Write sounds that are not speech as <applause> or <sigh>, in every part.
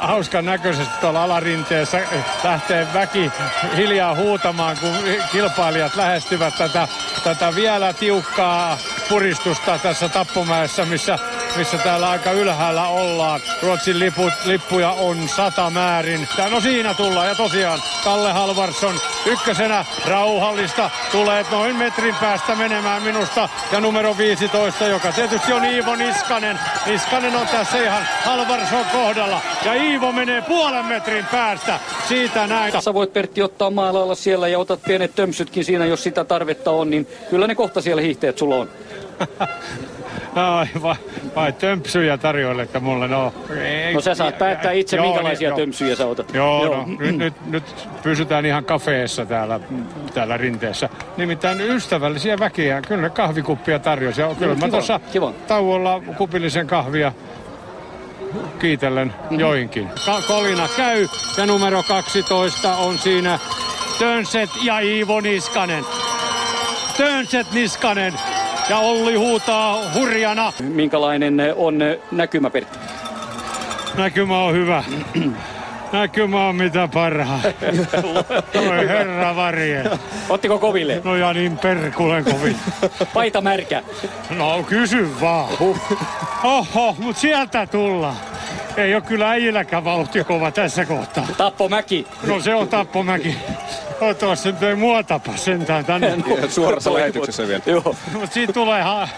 Hauskan näköisesti tuolla alarinteessä lähtee väki hiljaa huutamaan, kun kilpailijat lähestyvät tätä, tätä vielä tiukkaa puristusta tässä Tappomäessä, missä, missä täällä aika ylhäällä ollaan. Ruotsin liput, lippuja on sata määrin. No siinä tullaan ja tosiaan Kalle Halvarsson ykkösenä rauhallista tulee noin metrin päästä menemään minusta ja numero 15, joka tietysti on Iivo Niskanen. Niskanen on tässä ihan Halvarsson kohdalla ja Iivo menee puolen metrin päästä siitä näin. Sä voit Pertti ottaa maalailla siellä ja otat pienet tömsytkin siinä, jos sitä tarvetta on, niin kyllä ne kohta siellä hiihteet sulla on. <laughs> Ai, vai, vai tömpsyjä tarjoilette mulle? No, ei, no sä saat päättää itse, joo, minkälaisia niin, tömpsyjä sä otat. Joo, joo. No, nyt, nyt, nyt pysytään ihan kafeessa täällä, täällä rinteessä. Nimittäin ystävällisiä väkiä, kyllä ne kahvikuppia tarjosi. Kyllä mä tuossa tauolla kupillisen kahvia kiitellen mm-hmm. joinkin. Ka- kolina käy ja numero 12 on siinä Tönset ja Iivo Niskanen. Tönset Niskanen ja Olli huutaa hurjana. Minkälainen on näkymä, Pertti? Näkymä on hyvä. <clears throat> Näkymä on mitä parhaa. Oi herra varje. Ottiko koville? No ja niin perkulen kovin. Paita märkä. No kysy vaan. Oho, mut sieltä tullaan. Ei ole kyllä äijilläkään vauhti kova tässä kohtaa. Tappomäki. No se on Tappomäki. Toivottavasti nyt ei mua tapa sentään tänne. <laughs> Suorassa lähetyksessä vielä. Joo. Mutta siitä tulee ha-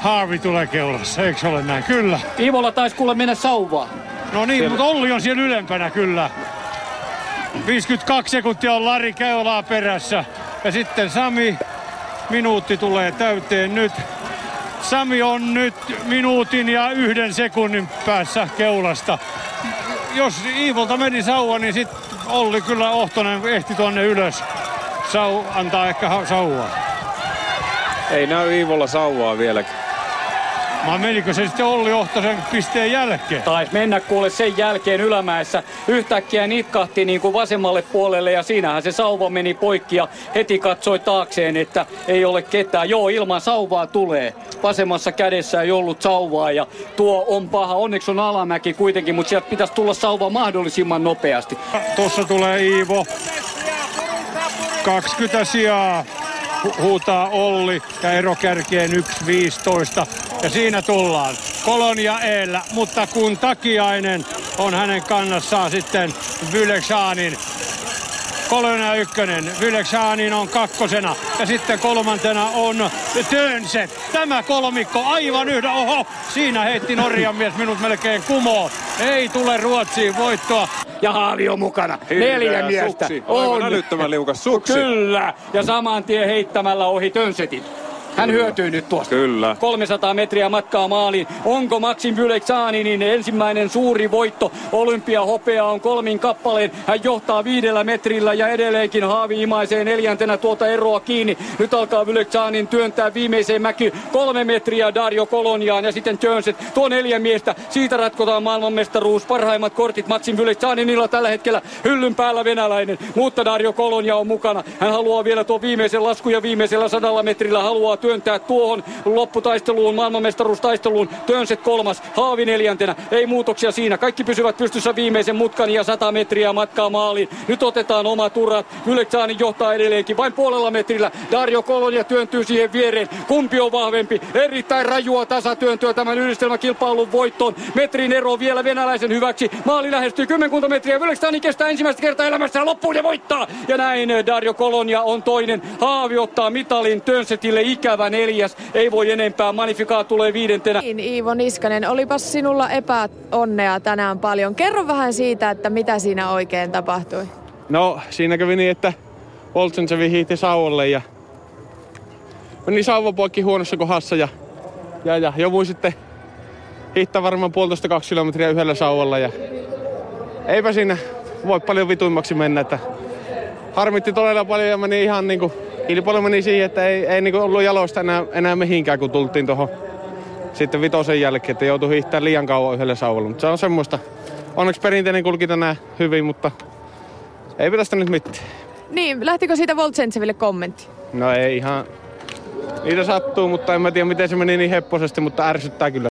Harvi tulee keulassa, eikö ole näin? Kyllä. Ivolla taisi kuule mennä sauvaa. No niin, mutta Olli on siellä ylempänä kyllä. 52 sekuntia on Lari keulaa perässä. Ja sitten Sami, minuutti tulee täyteen nyt. Sami on nyt minuutin ja yhden sekunnin päässä keulasta. Jos Iivolta meni sauva, niin sitten Olli kyllä Ohtonen ehti tuonne ylös. Sau, antaa ehkä sauvaa. Ei näy Iivolla sauvaa vieläkin. Mä menikö se sitten Olli Ohtosen pisteen jälkeen? Tai mennä kuule sen jälkeen ylämäessä. Yhtäkkiä nitkahti niin kuin vasemmalle puolelle ja siinähän se sauva meni poikki ja heti katsoi taakseen, että ei ole ketään. Joo, ilman sauvaa tulee. Vasemmassa kädessä ei ollut sauvaa ja tuo on paha. Onneksi on alamäki kuitenkin, mutta sieltä pitäisi tulla sauva mahdollisimman nopeasti. Tuossa tulee Iivo. 20 sijaa huutaa Olli ja ero kärkeen 1.15. Ja siinä tullaan. Kolonia eellä, mutta kun Takiainen on hänen kannassaan sitten Vyleksaanin Kolonia ykkönen, Vyleksaanin on kakkosena ja sitten kolmantena on Tönset. Tämä kolmikko aivan yhtä, oho, siinä heitti Norjan mies minut melkein kumoon. Ei tule Ruotsiin voittoa. Ja Haavi on mukana. Hirveä Neljä miestä. Suksi. On. älyttömän liukas suksi. Kyllä. Ja saman tien heittämällä ohi Tönsetin. Hän hyötyy nyt tuosta. Kyllä. 300 metriä matkaa maaliin. Onko Maxim Vyleksaaninin ensimmäinen suuri voitto? Olympiahopea on kolmin kappaleen. Hän johtaa viidellä metrillä ja edelleenkin Haavi imaisee neljäntenä tuota eroa kiinni. Nyt alkaa Vyleksaanin työntää viimeiseen mäky. Kolme metriä Dario Koloniaan ja sitten Jönset. Tuo neljä miestä. Siitä ratkotaan maailmanmestaruus. Parhaimmat kortit Maxim Vyleksaaninilla tällä hetkellä. Hyllyn päällä venäläinen. Mutta Dario Kolonia on mukana. Hän haluaa vielä tuo viimeisen lasku ja viimeisellä sadalla metrillä haluaa työntää tuohon lopputaisteluun, maailmanmestaruustaisteluun. Tönset kolmas, Haavi neljäntenä. Ei muutoksia siinä. Kaikki pysyvät pystyssä viimeisen mutkan ja 100 metriä matkaa maaliin. Nyt otetaan oma turrat. Yleksaani johtaa edelleenkin vain puolella metrillä. Dario Kolonia työntyy siihen viereen. Kumpi on vahvempi? Erittäin rajua tasatyöntöä tämän yhdistelmäkilpailun voittoon. Metrin ero vielä venäläisen hyväksi. Maali lähestyy kymmenkunta metriä. Yleksaani kestää ensimmäistä kertaa elämässä loppuun ja voittaa. Ja näin Dario Kolonia on toinen. Haavi ottaa mitalin Tönsetille ikä ikävä neljäs. Ei voi enempää. Manifikaat tulee viidentenä. Niin, Iivo Niskanen, olipas sinulla epäonnea tänään paljon. Kerro vähän siitä, että mitä siinä oikein tapahtui. No, siinä kävi niin, että Oltsensevi hiihti sauvalle ja meni sauvapoikki huonossa kohdassa ja, ja, ja jouduin sitten hiihtää varmaan puolitoista kaksi kilometriä yhdellä sauvalla ja eipä siinä voi paljon vituimmaksi mennä, että harmitti todella paljon ja meni ihan niinku kilpailu meni siihen, että ei, ei niinku ollut jaloista enää, enää mihinkään, kun tultiin tuohon sitten vitosen jälkeen, että joutui hiihtämään liian kauan yhdelle sauvalle. Mutta se on semmoista. Onneksi perinteinen kulki tänään hyvin, mutta ei pitäisi nyt mitään. Niin, lähtikö siitä Voltsenseville kommentti? No ei ihan, niitä sattuu, mutta en mä tiedä miten se meni niin hepposesti, mutta ärsyttää kyllä.